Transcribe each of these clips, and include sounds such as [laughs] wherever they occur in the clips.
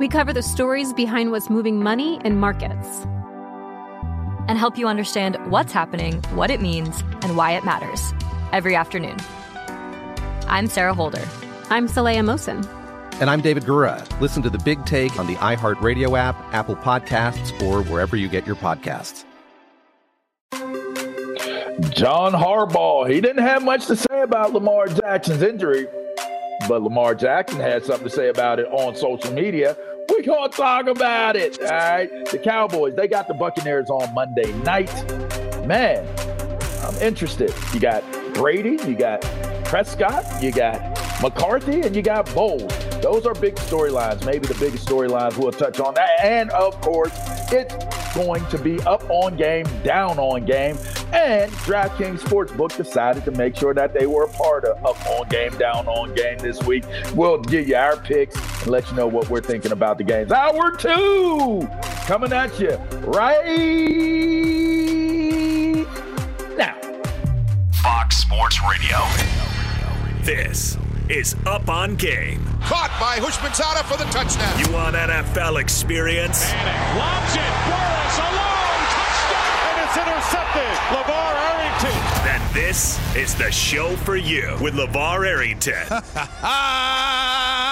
We cover the stories behind what's moving money and markets and help you understand what's happening, what it means, and why it matters every afternoon. I'm Sarah Holder. I'm Saleha Mohsin. And I'm David Gura. Listen to The Big Take on the iHeartRadio app, Apple Podcasts, or wherever you get your podcasts. John Harbaugh, he didn't have much to say about Lamar Jackson's injury, but Lamar Jackson had something to say about it on social media. We're going to talk about it. All right. The Cowboys, they got the Buccaneers on Monday night. Man, I'm interested. You got Brady, you got Prescott, you got McCarthy, and you got Bowles. Those are big storylines, maybe the biggest storylines. We'll touch on that. And of course, it's going to be up on game, down on game. And DraftKings Sportsbook decided to make sure that they were a part of up on game, down on game this week. We'll give you our picks and let you know what we're thinking about the games. Hour two coming at you right now. Fox Sports Radio. This is Up on Game. Caught by Houshmandzadeh for the touchdown. You want NFL experience? Manning lobs it. Burress alone. Touchdown. And it's intercepted. LaVar Arrington. Then this is the show for you with LaVar Arrington. [laughs]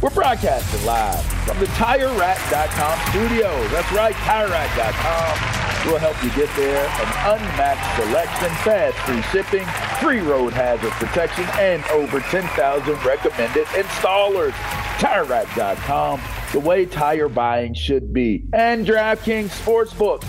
We're broadcasting live from the TireRack.com studios. That's right, TireRack.com will help you get there. An unmatched selection, fast free shipping, free road hazard protection, and over 10,000 recommended installers. TireRack.com, the way tire buying should be. And DraftKings Sportsbook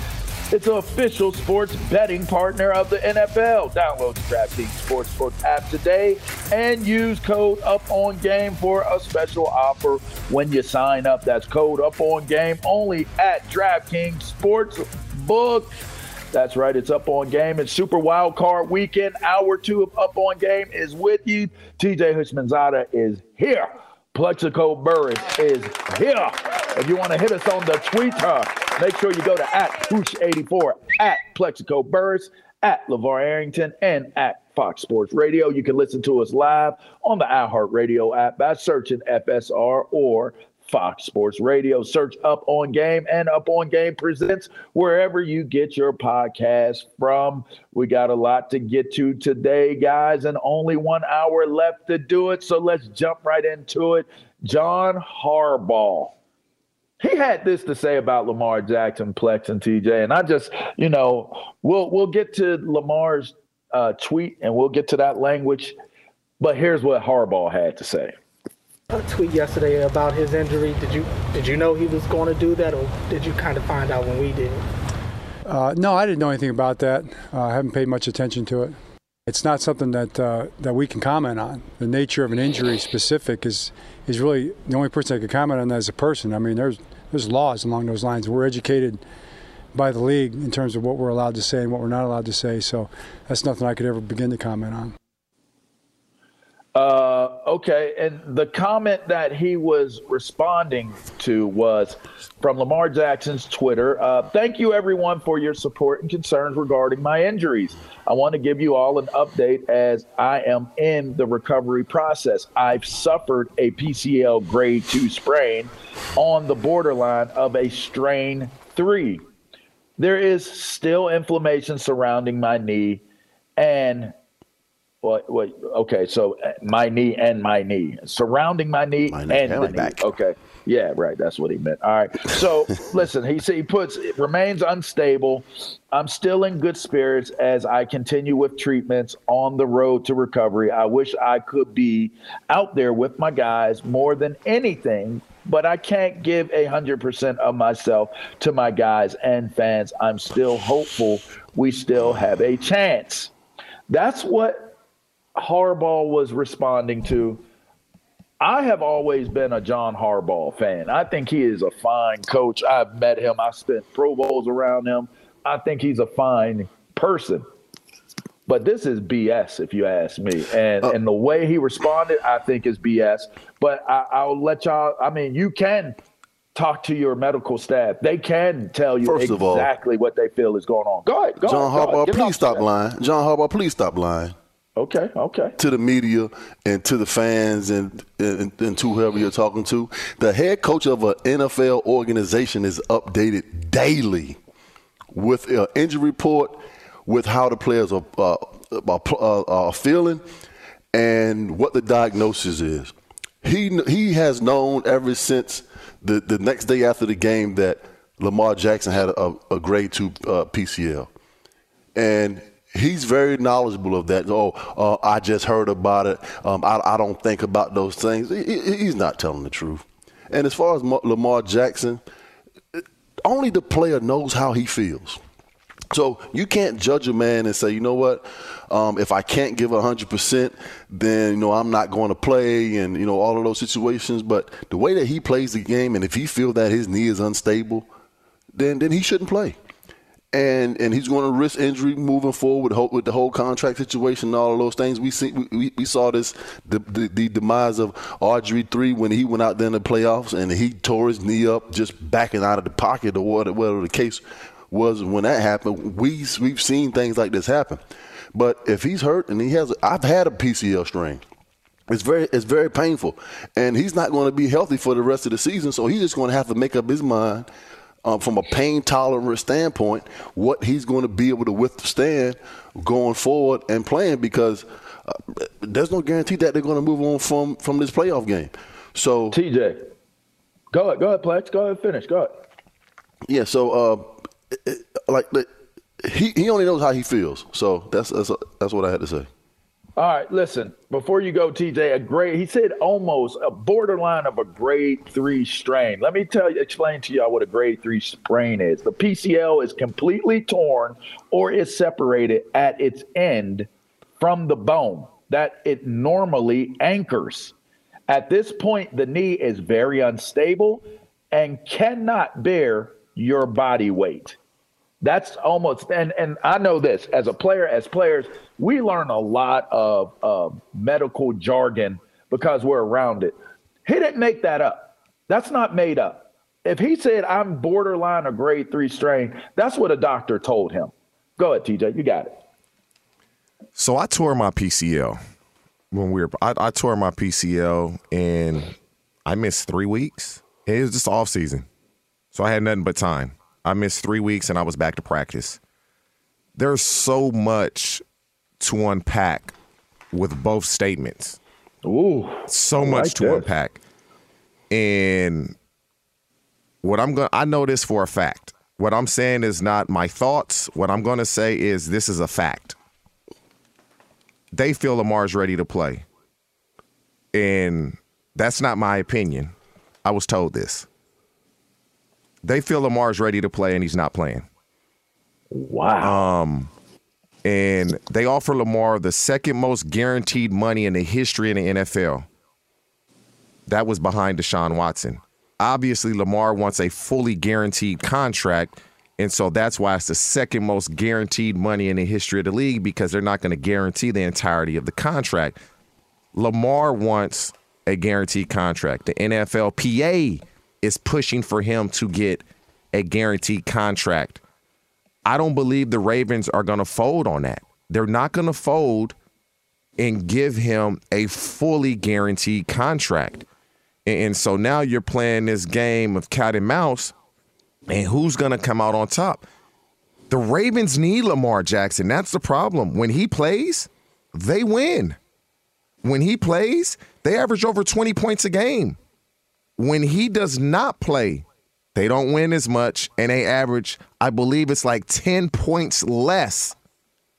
it's an official sports betting partner of the NFL. Download the DraftKings Sportsbook app today and use code Up On Game for a special offer when you sign up. That's code Up On Game only at DraftKings Sportsbook. That's right. It's up on game. It's Super Wild Card Weekend. Hour two of Up on Game is with you. TJ Houshmandzadeh is here. Plaxico Burress is here. If you want to hit us on the Twitter, make sure you go to at Hoosh84, at Plaxico Burress, at LaVar Arrington, and at Fox Sports Radio. You can listen to us live on the iHeartRadio app by searching FSR or Fox Sports Radio. Search Up On Game and Up On Game presents wherever you get your podcast from. We got a lot to get to today, guys, and only one hour left to do it. So let's jump right into it. John Harbaugh. He had this to say about Lamar Jackson, Plex, and TJ, and I just, you know, we'll we'll get to Lamar's uh, tweet and we'll get to that language, but here's what Harbaugh had to say a tweet yesterday about his injury. Did you did you know he was going to do that, or did you kind of find out when we did? Uh, no, I didn't know anything about that. Uh, I haven't paid much attention to it. It's not something that uh, that we can comment on. The nature of an injury specific is is really the only person that can comment on that as a person. I mean, there's there's laws along those lines. We're educated by the league in terms of what we're allowed to say and what we're not allowed to say. So that's nothing I could ever begin to comment on. Uh, okay, and the comment that he was responding to was from Lamar Jackson's Twitter. Uh, Thank you, everyone, for your support and concerns regarding my injuries. I want to give you all an update as I am in the recovery process. I've suffered a PCL grade two sprain on the borderline of a strain three. There is still inflammation surrounding my knee and well, wait, okay, so uh, my knee and my knee, surrounding my knee My and, knee and my knee. Okay, yeah, right. That's what he meant. All right. So [laughs] listen, he he puts it remains unstable. I'm still in good spirits as I continue with treatments on the road to recovery. I wish I could be out there with my guys more than anything, but I can't give a hundred percent of myself to my guys and fans. I'm still hopeful we still have a chance. That's what Harbaugh was responding to. I have always been a John Harbaugh fan. I think he is a fine coach. I've met him. I spent Pro Bowls around him. I think he's a fine person. But this is BS, if you ask me. And uh, and the way he responded, I think is BS. But I, I'll let y'all. I mean, you can talk to your medical staff. They can tell you First of all- exactly what they feel is going on. Go ahead. Go John ahead. Harbaugh, please stop lying. John Harbaugh, please stop lying. Okay, okay. To the media and to the fans and, and, and to whoever you're talking to, the head coach of an NFL organization is updated daily with an injury report, with how the players are, uh, are, uh, are feeling, and what the diagnosis is. He he has known ever since the, the next day after the game that Lamar Jackson had a, a grade two uh, PCL, and he's very knowledgeable of that. Oh, uh, I just heard about it. Um, I, I don't think about those things. He- he- he's not telling the truth. And as far as Ma- Lamar Jackson, only the player knows how he feels. So you can't judge a man and say, you know what, um, if I can't give 100%, then, you know, I'm not going to play and, you know, all of those situations. But the way that he plays the game, and if he feels that his knee is unstable, then then he shouldn't play. And and he's going to risk injury moving forward with, with the whole contract situation and all of those things. We see we, we saw this the, the the demise of RG three when he went out there in the playoffs and he tore his knee up just backing out of the pocket or whatever, whatever the case was when that happened. We we've seen things like this happen. But if he's hurt and he has, I've had a PCL strain. It's very it's very painful, and he's not going to be healthy for the rest of the season. So he's just going to have to make up his mind um, from a pain tolerant standpoint what he's going to be able to withstand going forward and playing because uh, there's no guarantee that they're going to move on from from this playoff game. So TJ, go ahead, go ahead, Plex, go ahead, finish, go ahead. yeah, so uh, it- it- like the- he he only knows how he feels. So that's that's that's what I had to say. All right, listen. Before you go, TJ, a grade. He said almost a borderline of a grade three strain. Let me tell you, explain to y'all what a grade three sprain is. The PCL is completely torn or is separated at its end from the bone that it normally anchors. At this point, the knee is very unstable and cannot bear your body weight. That's almost and and I know this as a player, as players, we learn a lot of uh, medical jargon because we're around it. He didn't make that up. That's not made up. If he said I'm borderline a grade three strain, that's what a doctor told him. Go ahead, TJ. You got it. So I tore my PCL when we were. I, I tore my PCL and I missed three weeks. It was just off season, so I had nothing but time. I missed three weeks and I was back to practice. There's so much to unpack with both statements. Ooh, so I much like to this. unpack. And what I'm going to I know this for a fact. What I'm saying is not my thoughts. What I'm going to say is this is a fact. They feel Lamar's ready to play. And that's not my opinion. I was told this. They feel Lamar's ready to play and he's not playing. Wow. Um and they offer Lamar the second most guaranteed money in the history of the NFL. That was behind Deshaun Watson. Obviously, Lamar wants a fully guaranteed contract, and so that's why it's the second most guaranteed money in the history of the league because they're not going to guarantee the entirety of the contract. Lamar wants a guaranteed contract. The NFLPA is pushing for him to get a guaranteed contract. I don't believe the Ravens are going to fold on that. They're not going to fold and give him a fully guaranteed contract. And so now you're playing this game of cat and mouse, and who's going to come out on top? The Ravens need Lamar Jackson. That's the problem. When he plays, they win. When he plays, they average over 20 points a game. When he does not play, they don't win as much, and they average, I believe it's like 10 points less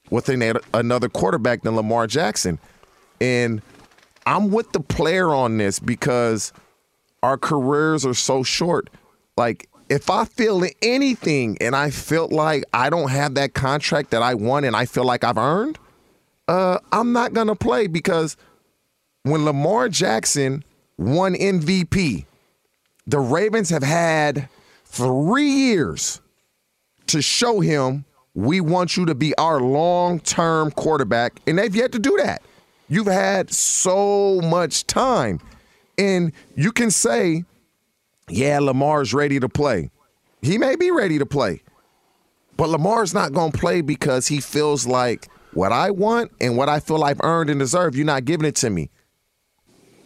with another quarterback than Lamar Jackson. And I'm with the player on this because our careers are so short. Like, if I feel anything and I felt like I don't have that contract that I won and I feel like I've earned, uh, I'm not going to play because when Lamar Jackson won MVP, the Ravens have had three years to show him we want you to be our long term quarterback, and they've yet to do that. You've had so much time. And you can say, yeah, Lamar's ready to play. He may be ready to play, but Lamar's not going to play because he feels like what I want and what I feel I've earned and deserve, you're not giving it to me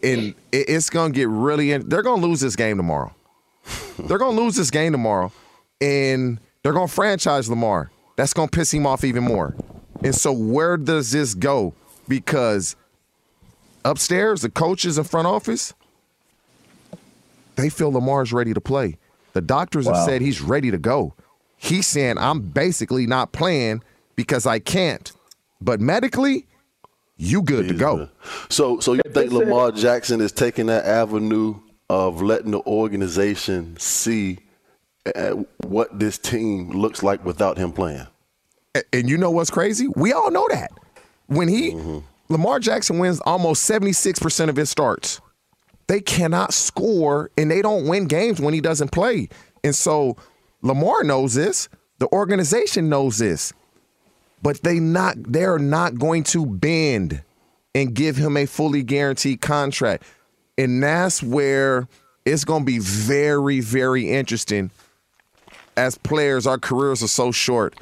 and it's going to get really. In, they're going to lose this game tomorrow. [laughs] they're going to lose this game tomorrow, and they're going to franchise Lamar. That's going to piss him off even more. And so, where does this go? Because upstairs, the coaches in front office, they feel Lamar's ready to play. The doctors wow. have said he's ready to go. He's saying, I'm basically not playing because I can't. But medically, you good to go. So, so you think Lamar Jackson is taking that avenue of letting the organization see uh, what this team looks like without him playing? And you know what's crazy? We all know that when he mm-hmm. Lamar Jackson wins almost seventy six percent of his starts, they cannot score and they don't win games when he doesn't play. And so Lamar knows this. The organization knows this but they not they're not going to bend and give him a fully guaranteed contract. And that's where it's going to be very very interesting as players our careers are so short.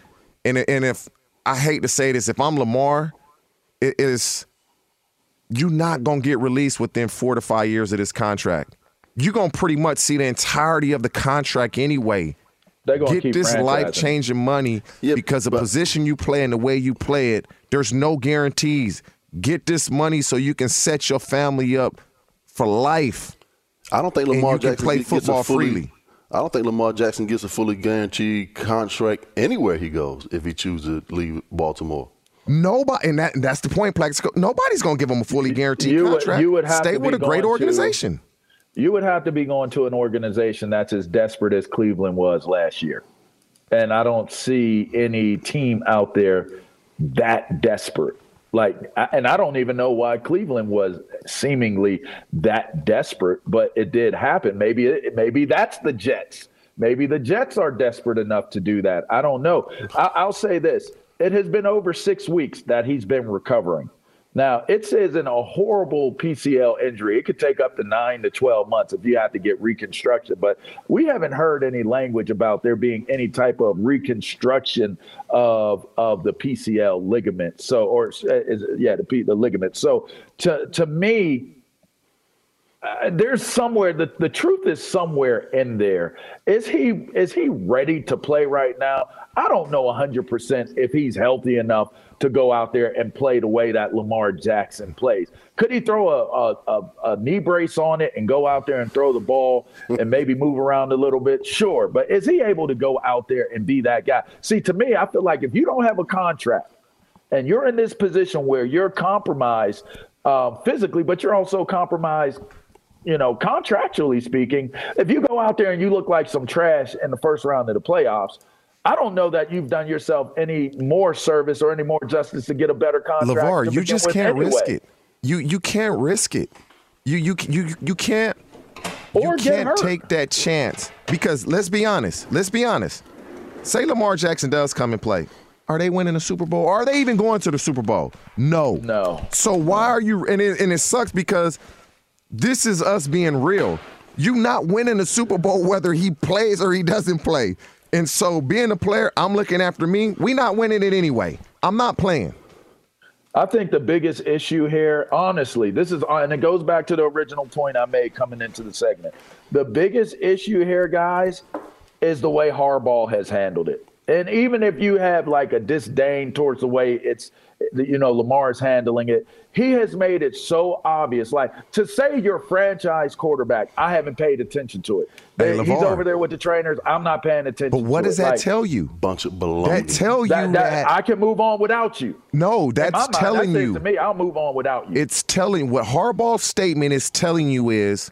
And and if I hate to say this if I'm Lamar it is you're not going to get released within 4 to 5 years of this contract. You're going to pretty much see the entirety of the contract anyway get this life changing money yep, because the but, position you play and the way you play it, there's no guarantees. Get this money so you can set your family up for life. I don't think Lamar Jackson play football fully, freely. I don't think Lamar Jackson gets a fully guaranteed contract anywhere he goes if he chooses to leave Baltimore. Nobody, and that, that's the point, Plaxico. Nobody's going to give him a fully guaranteed you contract. Would, you would have Stay with a great organization. To, you would have to be going to an organization that's as desperate as Cleveland was last year. And I don't see any team out there that desperate. Like, and I don't even know why Cleveland was seemingly that desperate, but it did happen. Maybe, maybe that's the Jets. Maybe the Jets are desperate enough to do that. I don't know. I'll say this: it has been over six weeks that he's been recovering. Now, it says in a horrible PCL injury, it could take up to nine to 12 months if you have to get reconstruction. But we haven't heard any language about there being any type of reconstruction of of the PCL ligament. So, or is, yeah, the, the ligament. So, to, to me, uh, there's somewhere the, the truth is somewhere in there. Is he is he ready to play right now? I don't know 100% if he's healthy enough to go out there and play the way that Lamar Jackson plays. Could he throw a, a, a, knee brace on it and go out there and throw the ball and maybe move around a little bit? Sure. But is he able to go out there and be that guy? See, to me, I feel like if you don't have a contract and you're in this position where you're compromised uh, physically, but you're also compromised you know, contractually speaking, if you go out there and you look like some trash in the first round of the playoffs, I don't know that you've done yourself any more service or any more justice to get a better contract. LaVar, you just can't anyway. risk it. You you can't risk it. You you you you can't or you can't take that chance because let's be honest. Let's be honest. Say Lamar Jackson does come and play. Are they winning the Super Bowl? Are they even going to the Super Bowl? No. No. So why are you? And it, and it sucks because this is us being real. You not winning the Super Bowl whether he plays or he doesn't play. And so being a player, I'm looking after me. We not winning it anyway. I'm not playing. I think the biggest issue here, honestly, this is, uh, and it goes back to the original point I made coming into the segment. The biggest issue here, guys, is the way Harbaugh has handled it. And even if you have like a disdain towards the way it's, you know, Lamar is handling it, he has made it so obvious. Like to say you're franchise quarterback, I haven't paid attention to it. Hey, He's over there with the trainers. I'm not paying attention. But what does it. that like, tell you? Bunch of baloney. That tell you that, that, that, I can move on without you. No, that's mind, telling that you. To me, I'll move on without you. It's telling what Harbaugh's statement is telling you is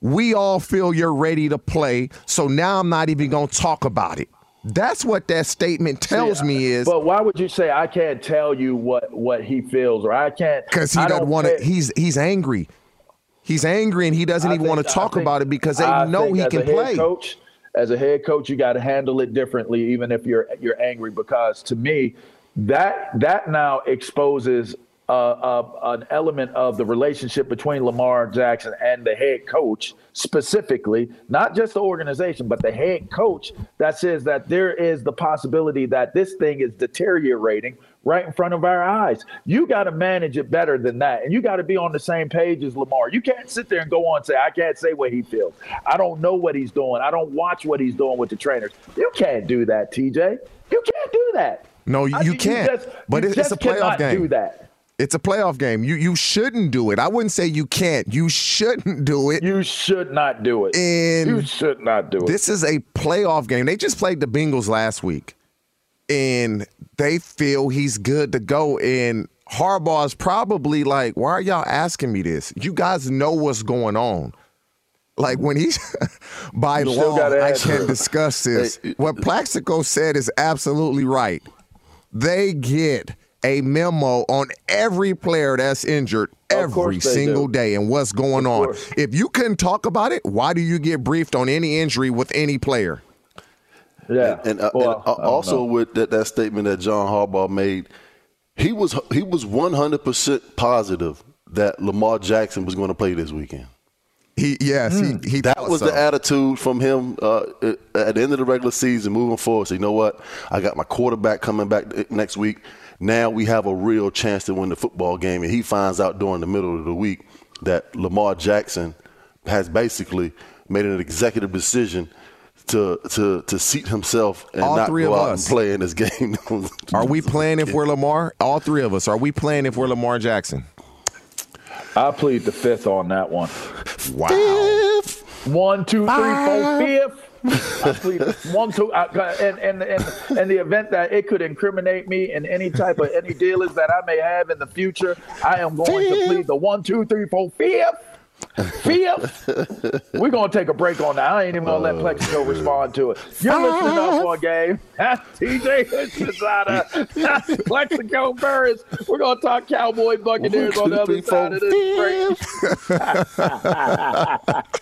we all feel you're ready to play, so now I'm not even going to talk about it. That's what that statement tells See, me is. But why would you say I can't tell you what what he feels or I can't? Because he doesn't want to. He's he's angry. He's angry and he doesn't I even want to talk think, about it because they I know he can play. Coach, as a head coach, you got to handle it differently, even if you're you're angry. Because to me, that that now exposes uh, uh, an element of the relationship between Lamar Jackson and the head coach, specifically, not just the organization, but the head coach, that says that there is the possibility that this thing is deteriorating right in front of our eyes. You got to manage it better than that. And you got to be on the same page as Lamar. You can't sit there and go on and say, I can't say what he feels. I don't know what he's doing. I don't watch what he's doing with the trainers. You can't do that, TJ. You can't do that. No, you, you can't. You just, but it's, it's a playoff game. Do that. It's a playoff game. You you shouldn't do it. I wouldn't say you can't. You shouldn't do it. You should not do it. And you should not do it. This is a playoff game. They just played the Bengals last week, and they feel he's good to go. And Harbaugh is probably like, "Why are y'all asking me this? You guys know what's going on." Like when he's [laughs] by you law, I can't discuss this. [laughs] what Plaxico said is absolutely right. They get a memo on every player that's injured every single do. day and what's going on. If you couldn't talk about it, why do you get briefed on any injury with any player? Yeah, and, and, uh, well, and uh, also know. with that, that statement that John Harbaugh made, he was he was one hundred percent positive that Lamar Jackson was going to play this weekend. He yes, mm. he, he that was so. the attitude from him uh, at the end of the regular season, moving forward. So you know what? I got my quarterback coming back next week. Now we have a real chance to win the football game. And he finds out during the middle of the week that Lamar Jackson has basically made an executive decision to to to seat himself and All not three go of out us. and play in this [laughs] game. are we playing if we're Lamar? All three of us. Are we playing if we're Lamar Jackson? I plead the fifth on that one. Wow. One, two, three, four, fifth. I plead one, two, I, and, and, and, and the event that it could incriminate me in any type of any dealers that I may have in the future, I am going to plead the one, two, three, four, fifth. Fifth, we're gonna take a break on that. I ain't even gonna let Plaxico respond to it. You're listening up a game. [laughs] TJ Hutchinson, [laughs] Plaxico Burress. We're gonna talk Cowboy Buccaneers on the other side of this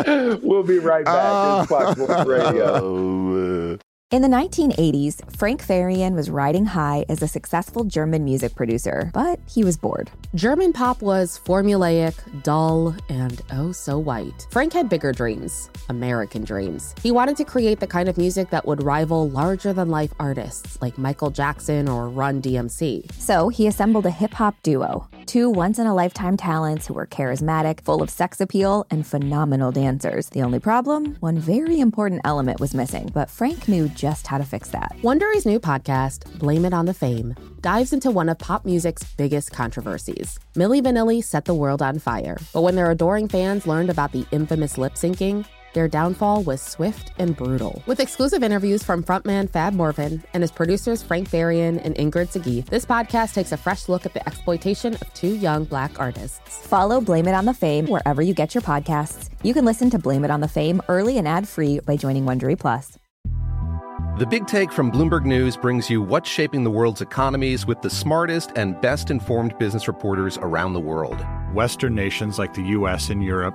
break. [laughs] we'll be right back. This Fox Sports Radio. Oh, in the 1980s, Frank Farian was riding high as a successful German music producer, but he was bored. German pop was formulaic, dull, and oh so white. Frank had bigger dreams, American dreams. He wanted to create the kind of music that would rival larger than life artists like Michael Jackson or Run DMC. So he assembled a hip hop duo, two once in a lifetime talents who were charismatic, full of sex appeal, and phenomenal dancers. The only problem? One very important element was missing, but Frank knew just how to fix that. Wondery's new podcast, Blame It on the Fame, dives into one of pop music's biggest controversies. Milli Vanilli set the world on fire, but when their adoring fans learned about the infamous lip syncing, their downfall was swift and brutal. With exclusive interviews from frontman Fab Morvan and his producers Frank Farian and Ingrid Segieth, this podcast takes a fresh look at the exploitation of two young black artists. Follow Blame It on the Fame wherever you get your podcasts. You can listen to Blame It on the Fame early and ad-free by joining Wondery Plus. The Big Take from Bloomberg News brings you what's shaping the world's economies with the smartest and best informed business reporters around the world. Western nations like the U.S. and Europe.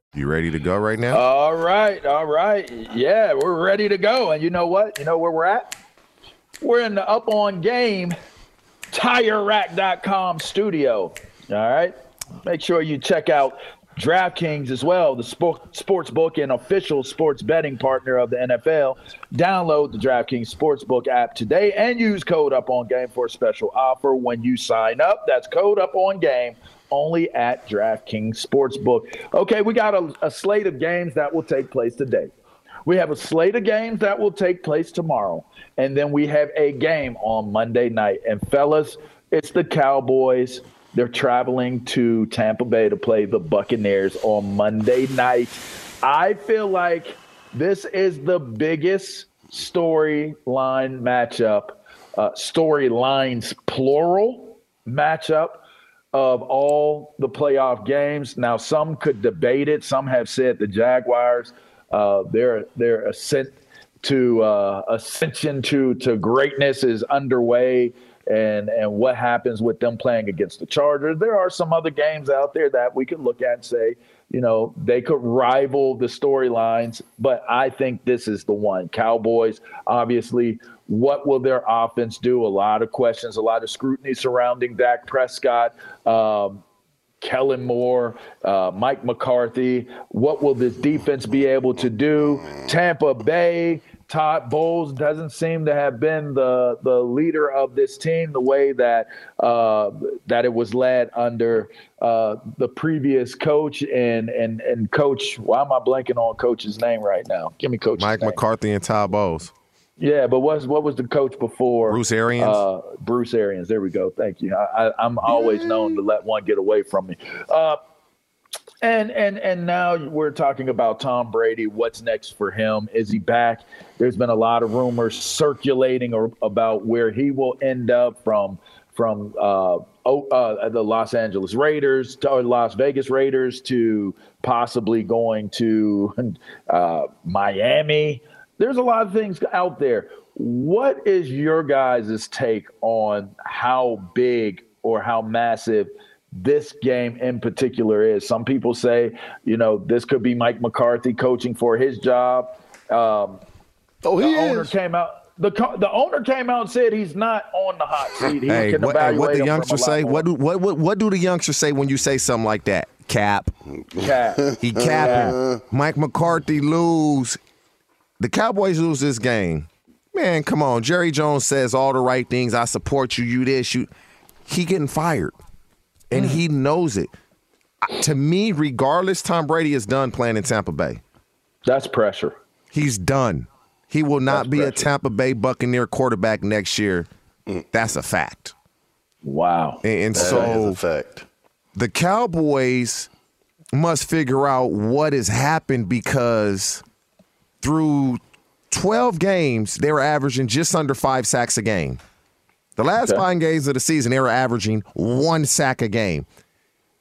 You ready to go right now? All right, all right. Yeah, we're ready to go. And you know what? You know where we're at? We're in the Up On Game TireRack.com studio. All right. Make sure you check out DraftKings as well, the sport, sports book and official sports betting partner of the NFL. Download the DraftKings Sportsbook app today and use code Up On Game for a special offer when you sign up. That's code Up On Game only at DraftKings Sportsbook. Okay, we got a, a slate of games that will take place today. We have a slate of games that will take place tomorrow, and then we have a game on Monday night. And fellas, it's the Cowboys they're traveling to Tampa Bay to play the Buccaneers on Monday night. I feel like this is the biggest storyline matchup, uh, storylines plural matchup of all the playoff games. Now, some could debate it. Some have said the Jaguars, uh, their their ascent to uh, ascension to to greatness is underway and and what happens with them playing against the Chargers. There are some other games out there that we could look at and say, you know, they could rival the storylines, but I think this is the one. Cowboys, obviously, what will their offense do? A lot of questions, a lot of scrutiny surrounding Dak Prescott. Um, Kellen Moore, uh, Mike McCarthy. What will this defense be able to do? Tampa Bay, Todd Bowles doesn't seem to have been the the leader of this team the way that uh, that it was led under uh, the previous coach and and and coach. Why am I blanking on coach's name right now? Give me coach. Mike name. McCarthy and Todd Bowles. Yeah, but what what was the coach before? Bruce Arians. Uh, Bruce Arians. There we go. Thank you. I, am always known to let one get away from me. And and and now we're talking about Tom Brady. What's next for him? Is he back? There's been a lot of rumors circulating about where he will end up from from uh, oh, uh, the Los Angeles Raiders to or Las Vegas Raiders to possibly going to [laughs] uh, Miami. There's a lot of things out there. What is your guys' take on how big or how massive? This game in particular is. Some people say, you know, this could be Mike McCarthy coaching for his job. Um, oh, he the owner came out. The, the owner came out and said he's not on the hot seat. He [laughs] hey, can what, hey, what the him youngsters say? What do what, what what do the youngsters say when you say something like that? Cap. Cap. [laughs] He capping. Mike McCarthy lose. The Cowboys lose this game. Man, come on. Jerry Jones says all the right things. I support you. You this. You. He getting fired, and mm. he knows it. To me, regardless, Tom Brady is done playing in Tampa Bay. That's pressure. He's done. He will not That's be a. Tampa Bay Buccaneer quarterback next year. Mm. That's a fact. Wow. And, and That so is a fact. the Cowboys must figure out what has happened because through 12 games, they were averaging just under five sacks a game. The last Okay. five games of the season, they were averaging one sack a game.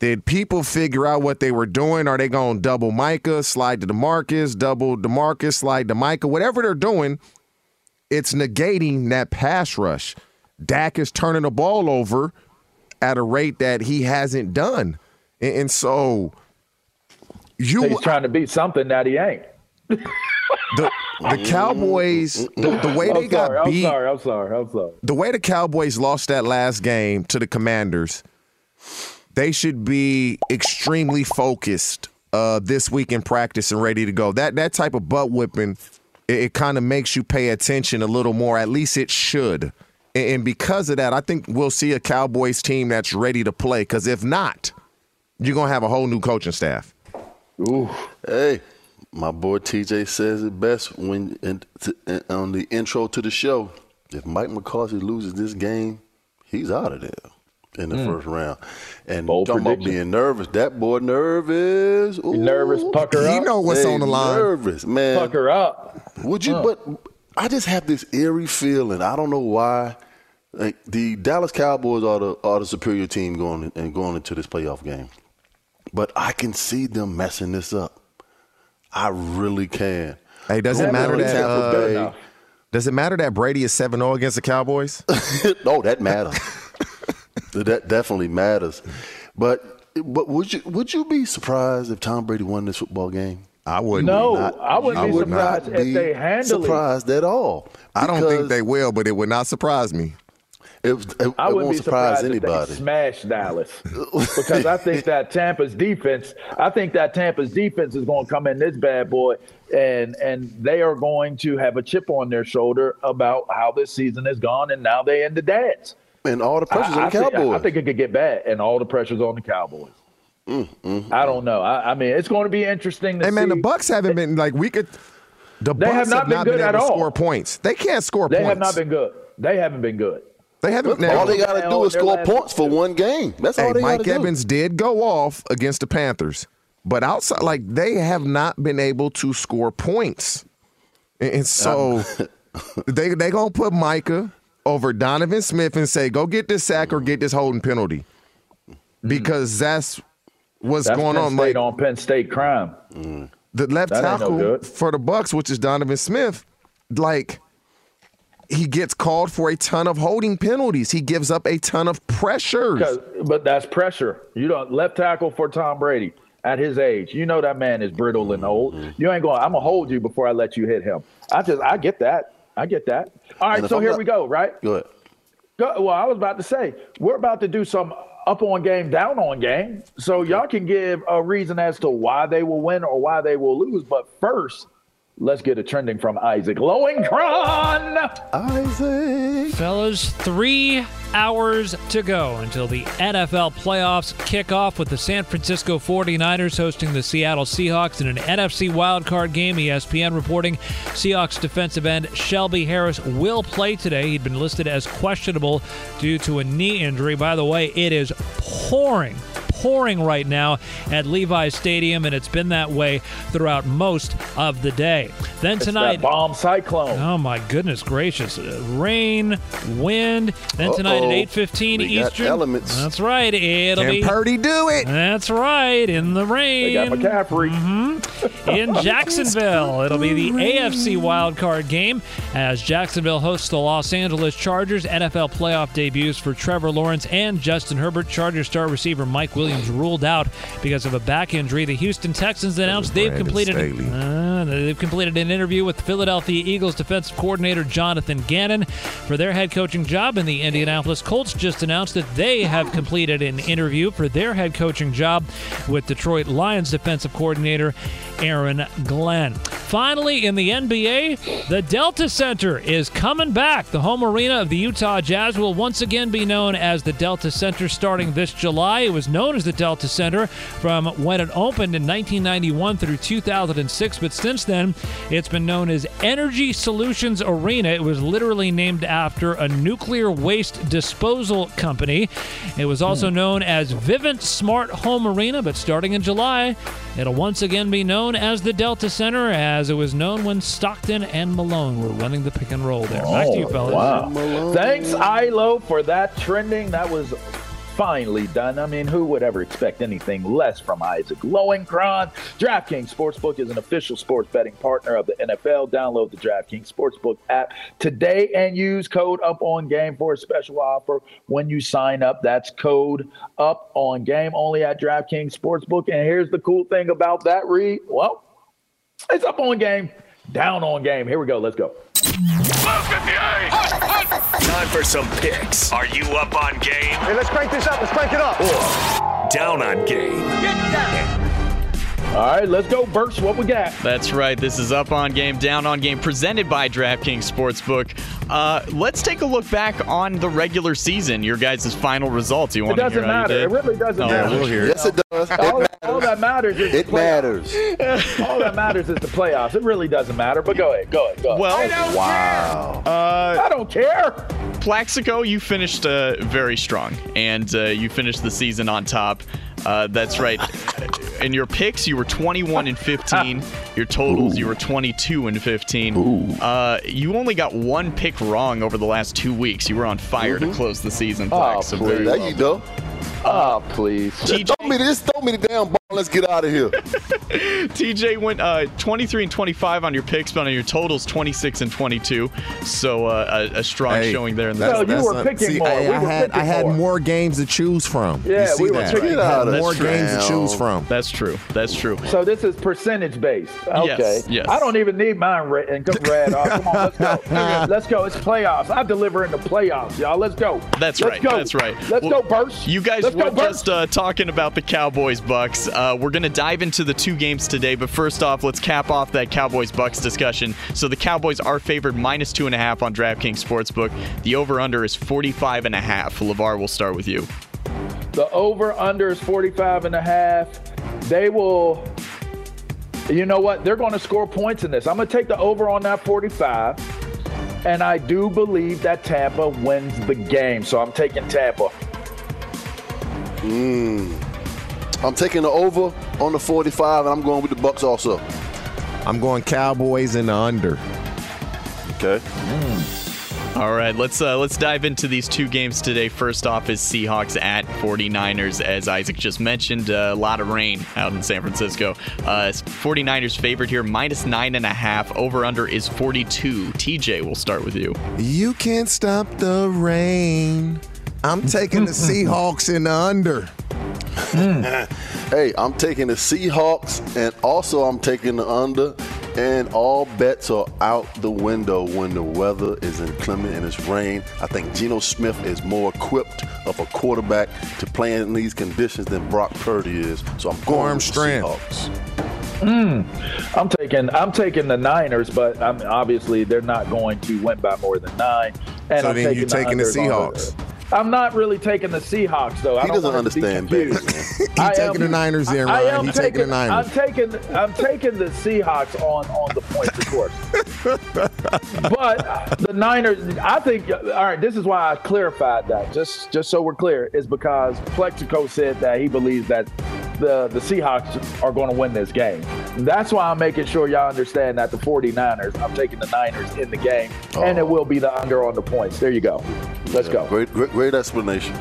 Did people figure out what they were doing? Are they going to double Micah, slide to Demarcus, double Demarcus, slide to Micah? Whatever they're doing, it's negating that pass rush. Dak is turning the ball over at a rate that he hasn't done. And, and so you He's trying to be something that he ain't. the the Cowboys the, the way they I'm got sorry, beat I'm sorry. I'm sorry. I'm sorry. the way the Cowboys lost that last game to the Commanders, they should be extremely focused uh, this week in practice and ready to go. That that type of butt whipping, it, it kind of makes you pay attention a little more. At least it should. And, and because of that, I think we'll see a Cowboys team that's ready to play. Because if not, you're gonna have a whole new coaching staff. Ooh. Hey, my boy TJ says it best when in, to, in, on the intro to the show. If Mike McCarthy loses this game, he's out of there in the Mm. first round. And Bold talking about being nervous, that boy nervous. Ooh. nervous, pucker He up. know what's Hey, on the line. Nervous, man. Pucker up. Would you? Huh. But I just have this eerie feeling. I don't know why. Like the Dallas Cowboys are the are the superior team going and going into this playoff game, but I can see them messing this up. I really can. Hey, does it matter that Tampa Bay- uh, does it matter that Brady is 7-0 against the Cowboys? [laughs] no, that matters. [laughs] that definitely matters. But but would you would you be surprised if Tom Brady won this football game? I wouldn't. No, Not- I wouldn't be would surprised not if be they handle it. surprised at all. I don't think they will, but it would not surprise me. It, it, I wouldn't won't be surprise surprised anybody. if they smash Dallas [laughs] because I think that Tampa's defense. I think that Tampa's defense is going to come in this bad boy, and and they are going to have a chip on their shoulder about how this season has gone, and now they in the dance. And all the pressure's I, on the I think- Cowboys. I think it could get bad, and all the pressure's on the Cowboys. Mm, I don't know. I, I mean, it's going to be interesting to Hey man, see. the Bucks haven't been like we could. The They Bucks have not been good able at to all. score points. They can't score points. they points. have not been good. They haven't been good. They haven't. all they got to do is score points for one game. That's Hey, all they Mike to do. Evans did go off against the Panthers, but outside, like they have not been able to score points, and, and so [laughs] they they gonna put Micah over Donovan Smith and say, "Go get this sack or get this holding penalty," because that's what's That's going Penn on. State Like on Penn State crime. the left That ain't no tackle for the Bucks, which is Donovan Smith, like he gets called for a ton of holding penalties. He gives up a ton of pressures. 'Cause- But that's pressure. You don't left tackle for Tom Brady at his age. You know that man is brittle and old. Mm-hmm. You ain't going. I'm gonna hold you before I let you hit him. I just I get that. I get that. All right, so I'm here not- we go. Right. Go ahead. Go, well, I was about to say we're about to do some up on game, down on game, so y'all can give a reason as to why they will win or why they will lose. But first, let's get a trending from Isaac Lowenkron. Isaac. Fellas, three hours to go until the NFL playoffs kick off with the San Francisco 49ers hosting the Seattle Seahawks in an NFC wildcard game. ESPN reporting Seahawks defensive end Shelby Harris will play today. He'd been listed as questionable due to a knee injury. By the way, it is pouring pouring right now at Levi's Stadium, and it's been that way throughout most of the day. Then It's tonight, that bomb cyclone. Oh my goodness gracious! Rain, wind. Then tonight Uh-oh. at eight fifteen We got Eastern. elements. That's right. It'll Can be Purdy do it? That's right. In the rain. They got McCaffrey. Mm-hmm. In [laughs] Jacksonville, it'll be the AFC wildcard game as Jacksonville hosts the Los Angeles Chargers. NFL playoff debuts for Trevor Lawrence and Justin Herbert. Chargers star receiver Mike Williams ruled out because of a back injury. The Houston Texans announced they've completed uh, they've completed an interview with Philadelphia Eagles defensive coordinator Jonathan Gannon for their head coaching job, and the Indianapolis Colts just announced that they have completed an interview for their head coaching job with Detroit Lions defensive coordinator Aaron Glenn. Finally, in the NBA, the Delta Center is coming back. The home arena of the Utah Jazz will once again be known as the Delta Center starting this July. It was known the Delta Center from when it opened in 1991 through 2006, but since then, it's been known as Energy Solutions Arena. It was literally named after a nuclear waste disposal company. It was also hmm. known as Vivint Smart Home Arena, but starting in July, it'll once again be known as the Delta Center, as it was known when Stockton and Malone were running the pick and roll there. Back to you, oh, fellas. Wow. Thanks, Ilo, for that trending. That was finely done. I mean, who would ever expect anything less from Isaac Lowenkron? DraftKings Sportsbook is an official sports betting partner of the NFL. Download the DraftKings Sportsbook app today and use code Up On Game for a special offer when you sign up. That's code Up On Game only at DraftKings Sportsbook. And here's the cool thing about that, Reed. Well, it's up on game, down on game. Here we go. Let's go. Time for some picks. Are you up on game? Hey, let's crank this up. Let's crank it up. Or down on game? All right, let's go, Burks. What we got? That's right. This is Up on Game, Down on Game, presented by DraftKings Sportsbook. Uh, let's take a look back on the regular season. Your guys' final results. You want to doesn't hear how you matter. did? It really doesn't Oh, matter. we'll hear it. Yes, it does. It all, matters. all that matters is It the matters. [laughs] all that matters is the playoffs. It really doesn't matter. But go ahead. Go ahead. Go ahead. Well, Wow. Uh, I don't care. Plaxico, you finished uh, very strong, and uh, you finished the season on top. Uh, that's right. In your picks, you were 21 and 15. [laughs] Your totals, you were 22 and 15. Uh, you only got one pick wrong over the last two weeks. You were on fire to close the season. Oh, Plax, so very please. There you go. Oh, please. Just throw me, the- throw me the damn ball. Let's get out of here. [laughs] TJ went uh, 23 and 25 on your picks, but on your totals, 26 and 22. So uh, a, a strong Hey, showing there in the No, you were picking See, more. I, We I had I had more. more games to choose from. Yeah, you see we were that? picking I had more. more games to choose from. That's true. That's true. So this is percentage based. Okay. Yes, yes. I don't even need mine written. Come read off. Come on, let's go. [laughs] let's go. It's playoffs. I deliver in the playoffs, y'all. Let's go. That's Let's right. Go. That's right. Let's Well, go, Burst. You guys Let's were go, just uh, talking about the Cowboys Bucks. Uh, we're going to dive into the two games today, but first off, let's cap off that Cowboys Bucks discussion. So the Cowboys are favored minus two and a half on DraftKings Sportsbook. The over under is 45 and a half. LaVar, we'll start with you. The over under is 45 and a half. They will you know what? They're going to score points in this. I'm going to take the over on that 45. And I do believe that Tampa wins the game. So I'm taking Tampa. Mm. I'm taking the over on the 45, and I'm going with the Bucks also. I'm going Cowboys in the under. Okay. All right, let's uh, let's dive into these two games today. First off is Seahawks at 49ers. As Isaac just mentioned, uh, a lot of rain out in San Francisco. Uh, 49ers favored here, minus nine and a half. Over under is 42. TJ, we'll start with you. You can't stop the rain. I'm taking the Seahawks in the under. hey, I'm taking the Seahawks, and also I'm taking the under. And all bets are out the window when the weather is inclement and it's rain. I think Geno Smith is more equipped of a quarterback to play in these conditions than Brock Purdy is. So I'm going Arm with the strength. Seahawks. Mm. I'm taking I'm taking the Niners, but I'm obviously they're not going to win by more than nine. And So I'm then you're taking the unders on Seahawks. I'm not really taking the Seahawks though. I He don't doesn't want to be understand confused. baseball. He I taking am- the Niners there, I Ryan. am He taking the Niners. I'm taking I'm taking the Seahawks on on the points, of course. but the Niners, I think. All right, this is why I clarified that. Just just so we're clear, is because Plaxico said that he believes that the the Seahawks are going to win this game. That's why I'm making sure y'all understand that the 49ers. I'm taking the Niners in the game, and it oh. will be the under on the points. There you go. Let's go. Great, great, great explanation.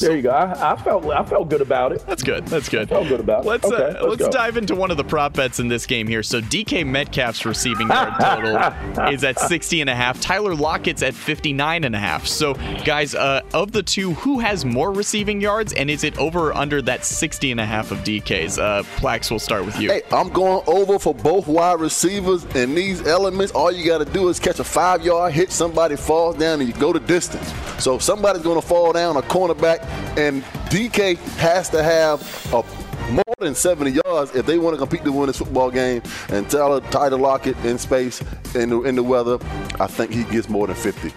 There you go. I, I felt I felt good about it. That's good. That's good. I Felt good about it. Let's Okay, uh, let's let's dive into one of the prop bets in this game here. So DK Metcalf's receiving yard [laughs] total is at 60 and a half. Tyler Lockett's at 59 and a half. So guys, uh, of the two, who has more receiving yards and is it over or under that 60 and a half of DK's? Uh, Plax, we'll start with you. Hey, I'm going over for both wide receivers and these elements. All you got to do is catch a five yard hit, somebody falls down, and you go the distance. So if somebody's going to fall down, a cornerback, and DK has to have a more than 70 yards if they want to compete to win this football game. And Tyler, Tyler Lockett in space in the, in the weather, I think he gets more than 50.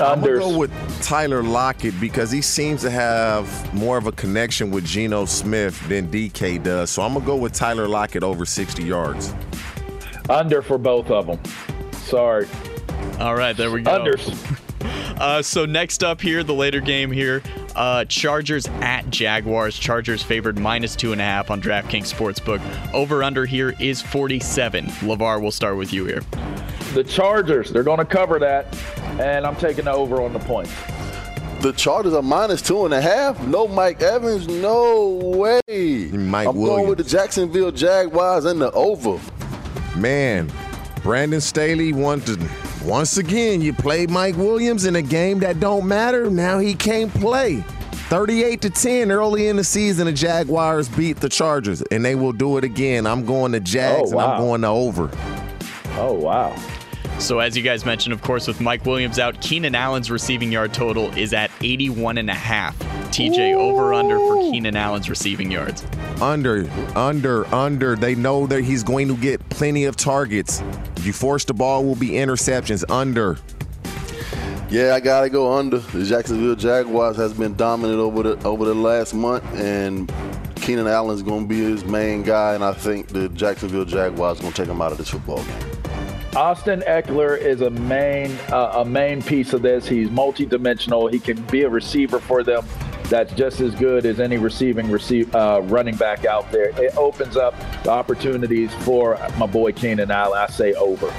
I'm gonna go with Tyler Lockett because he seems to have more of a connection with Geno Smith than DK does. So I'm gonna go with Tyler Lockett over 60 yards. Under for both of them. Sorry. All right, there we go. Unders. Uh, so next up here, the later game here, uh, Chargers at Jaguars. Chargers favored minus two and a half on DraftKings Sportsbook. Over under here is 47. LaVar, we'll start with you here. The Chargers, they're going to cover that, and I'm taking the over on the points. The Chargers are minus two and a half. No Mike Evans. No way. Mike I'm going with the Jacksonville Jaguars and the over. Man, Brandon Staley wanted once again. You played Mike Williams in a game that don't matter. Now he can't play. 38 to 10 early in the season, the Jaguars beat the Chargers, and they will do it again. I'm going to Jags, Oh, and I'm going to over. Oh, wow. So as you guys mentioned, of course, with Mike Williams out, Keenan Allen's receiving yard total is at 81 and a half. TJ over under for Keenan Allen's receiving yards. Under, under, under. They know that he's going to get plenty of targets. If you force the ball, will be interceptions. Under. Yeah, I gotta go under. The Jacksonville Jaguars has been dominant over the over the last month, and Keenan Allen's going to be his main guy, and I think the Jacksonville Jaguars going to take him out of this football game. Austin Ekeler is a main uh, a main piece of this. He's multidimensional. He can be a receiver for them. That's just as good as any receiving receive, uh, running back out there. It opens up the opportunities for my boy Keenan Allen. I say over.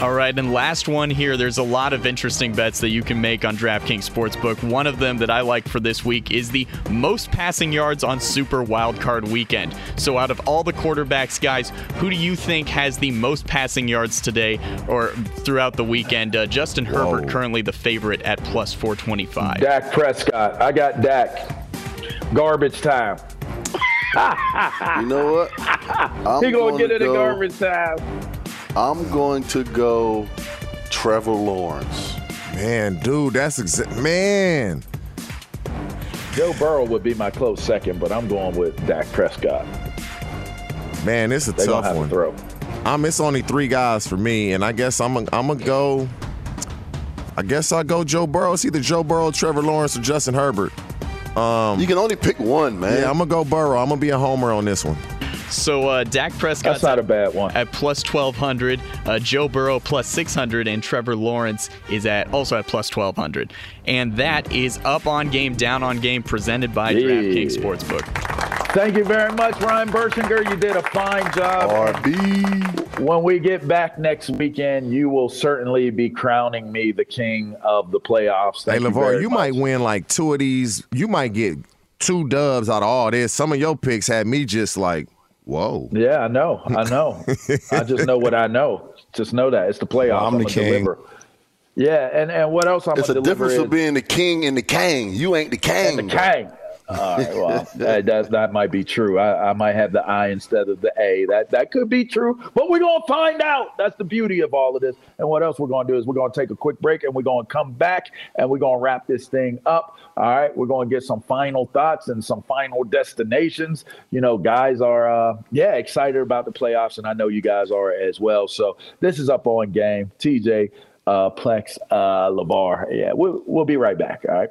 All right, and last one here. There's a lot of interesting bets that you can make on DraftKings Sportsbook. One of them that I like for this week is the most passing yards on Super Wildcard Weekend. So, out of all the quarterbacks, guys, who do you think has the most passing yards today or throughout the weekend? Uh, Justin Herbert currently the favorite at plus 425. Dak Prescott. I got Dak. Garbage time. You know what? [laughs] I'm he gonna get to it in go- garbage time. I'm going to go Trevor Lawrence. Man, dude, that's exact. Man. Joe Burrow would be my close second, but I'm going with Dak Prescott. Man, it's a They gonna tough have to one. throw. I'm it's only three guys for me, and I guess I'm gonna I'm gonna go. I guess I'll go Joe Burrow. It's either Joe Burrow, Trevor Lawrence, or Justin Herbert. Um, you can only pick one, man. Yeah, I'm gonna go Burrow. I'm gonna be a homer on this one. So uh, Dak Prescott's That's not a bad one. at plus 1200, uh, Joe Burrow plus 600, and Trevor Lawrence is at also at plus 1200. And that is up on game, down on game, presented by Yeah. DraftKings Sportsbook. Thank you very much, Ryan Bershinger. You did a fine job. RB. When we get back next weekend, you will certainly be crowning me the king of the playoffs. Hey, Thank you LaVar, very you, much. might win like two of these. You might get two dubs out of all this. Some of your picks had me just like, whoa. Yeah, I know. I know. I [laughs] just know what I know. Just know that it's the playoffs. I'm the gonna king. Deliver. Yeah, and, and what else I'm It's a difference is of being the king and the king. You ain't the king. the king. [laughs] All right, well, [laughs] that, that might be true. I, I might have the I instead of the A. That that could be true, but we're gonna find out. That's the beauty of all of this. And what else we're gonna do is we're gonna take a quick break and we're gonna come back and we're gonna wrap this thing up. All right, we're gonna get some final thoughts and some final destinations. You know, guys are uh, yeah excited about the playoffs, and I know you guys are as well. So this is up on game. TJ, uh, Plax, uh, LaVar. Yeah, we'll we'll be right back. All right.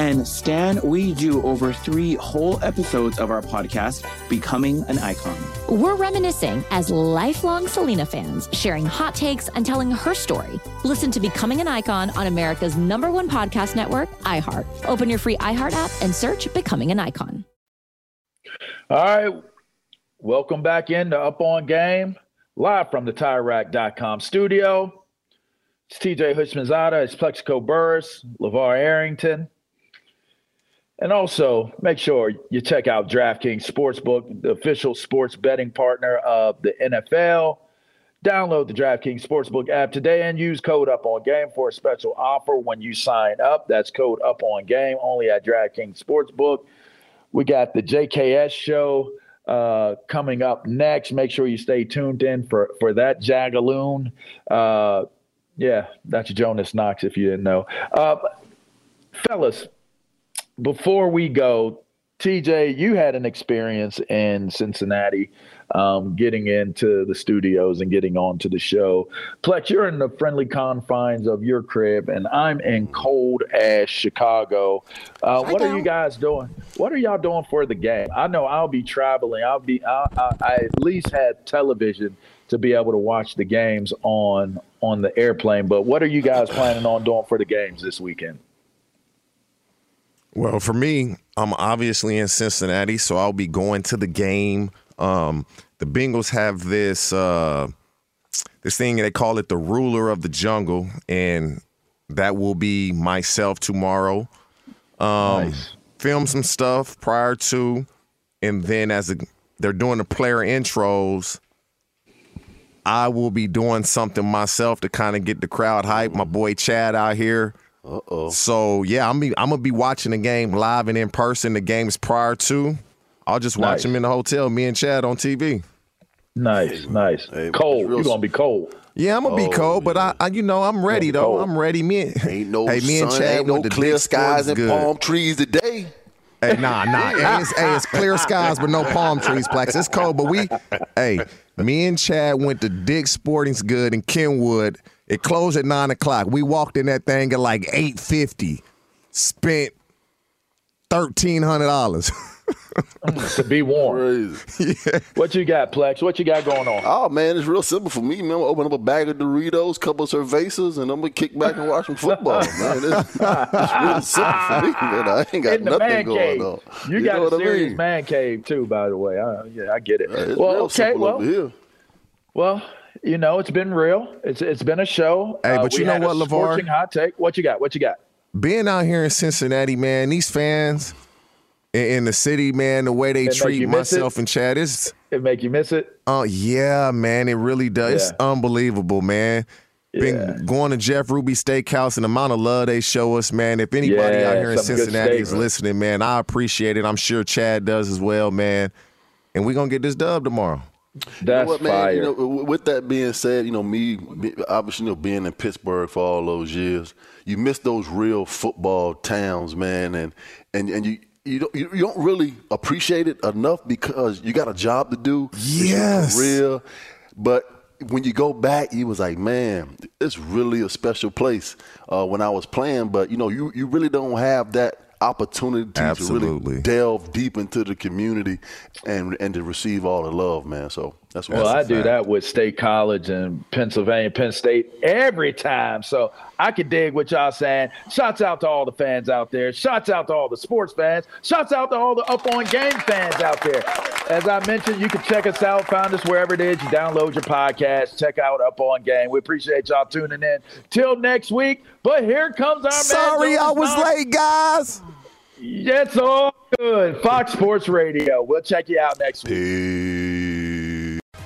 And Stan, we do over three whole episodes of our podcast, Becoming an Icon. We're reminiscing as lifelong Selena fans, sharing hot takes and telling her story. Listen to Becoming an Icon on America's number one podcast network, iHeart. Open your free iHeart app and search Becoming an Icon. All right. Welcome back into Up On Game, live from the TireRack.com studio. It's TJ Houshmandzadeh, it's Plaxico Burress, LaVar Arrington. And also, make sure you check out DraftKings Sportsbook, the official sports betting partner of the NFL. Download the DraftKings Sportsbook app today and use code Up On Game for a special offer when you sign up. That's code Up On Game only at DraftKings Sportsbook. We got the JKS show uh, coming up next. Make sure you stay tuned in for for that Jagaloon. Uh, yeah, that's Jonas Knox if you didn't know. Uh, fellas, before we go, TJ, you had an experience in Cincinnati um, getting into the studios and getting onto the show. Plex, you're in the friendly confines of your crib, and I'm in cold ass Chicago. Uh, what are you guys doing? What are y'all doing for the game? I know I'll be traveling. I'll be. I, I, I at least had television to be able to watch the games on on the airplane. But what are you guys planning on doing for the games this weekend? Well, for me, I'm obviously in Cincinnati, so I'll be going to the game. Um, the Bengals have this uh, this thing they call it the ruler of the jungle, and that will be myself tomorrow. Um, Nice. Film some stuff prior to, and then as a, they're doing the player intros, I will be doing something myself to kind of get the crowd hype. My boy Chad out here. Uh oh. So yeah, I'm be, I'm gonna be watching the game live and in person. The games prior to, I'll just watch Nice. them in the hotel. Me and Chad on TV. Nice, nice. cold. You're gonna be cold. Yeah, I'm gonna be Oh, cold, but I, I, you know, I'm ready though. I'm ready. Me, and, Ain't no hey, me and sun, Chad ain't no went clear skies and Good. palm trees today. Hey, nah, nah. [laughs] hey, it's, hey, it's clear skies, but no palm trees, Plax. It's cold, but we, hey, me and Chad went to Dick's Sporting's Good in Kenwood. It closed at nine o'clock. We walked in that thing at like eight fifty. Spent thirteen hundred dollars. [laughs] to be warm. [laughs] What you got, Plax? What you got going on? Oh man, it's real simple for me, man. I'm open up a bag of Doritos, couple of cervezas, and I'm gonna kick back and watch some football, [laughs] man. It's, it's really simple for me, man. I ain't got nothing going cave. on. You, got a what I serious mean? man cave too, by the way. I, yeah, I get it. it's well, real okay, simple well, over here. well, you know, it's been real. It's it's been a show. Hey, Uh, but we you know what? Scorching hot take. What you got? What you got? Being out here in Cincinnati, man, these fans in, in the city, man, the way they It treat you miss it? myself and Chad is. It make you miss it? Oh yeah, man, it really does. It's unbelievable, man. Been going to Jeff Ruby Steakhouse and the amount of love they show us, man. If anybody Yeah, out here in Cincinnati is listening, man, I appreciate it. I'm sure Chad does as well, man. And we're gonna get this dub tomorrow. That's you know what, man? fire. You know, with that being said, you know me, obviously, you know, being in Pittsburgh for all those years, you miss those real football towns, man, and and and you. You don't, you you don't really appreciate it enough because you got a job to do. It's your Yes. career. But when you go back, you was like, man, it's really a special place uh, when I was playing. But you know, you you really don't have that opportunity to really delve deep into the community and and to receive all the love, man. So That's well, I do that with State College and Pennsylvania, Penn State every time. So I can dig what y'all saying. Shouts out to all the fans out there. Shouts out to all the sports fans. Shouts out to all the Up On Game fans out there. As I mentioned, you can check us out. Find us wherever it is you download your podcast. Check out Up On Game. We appreciate y'all tuning in. Till next week. But here comes our Sorry, man. I was late, guys. It's all good. Fox Sports Radio. We'll check you out next week.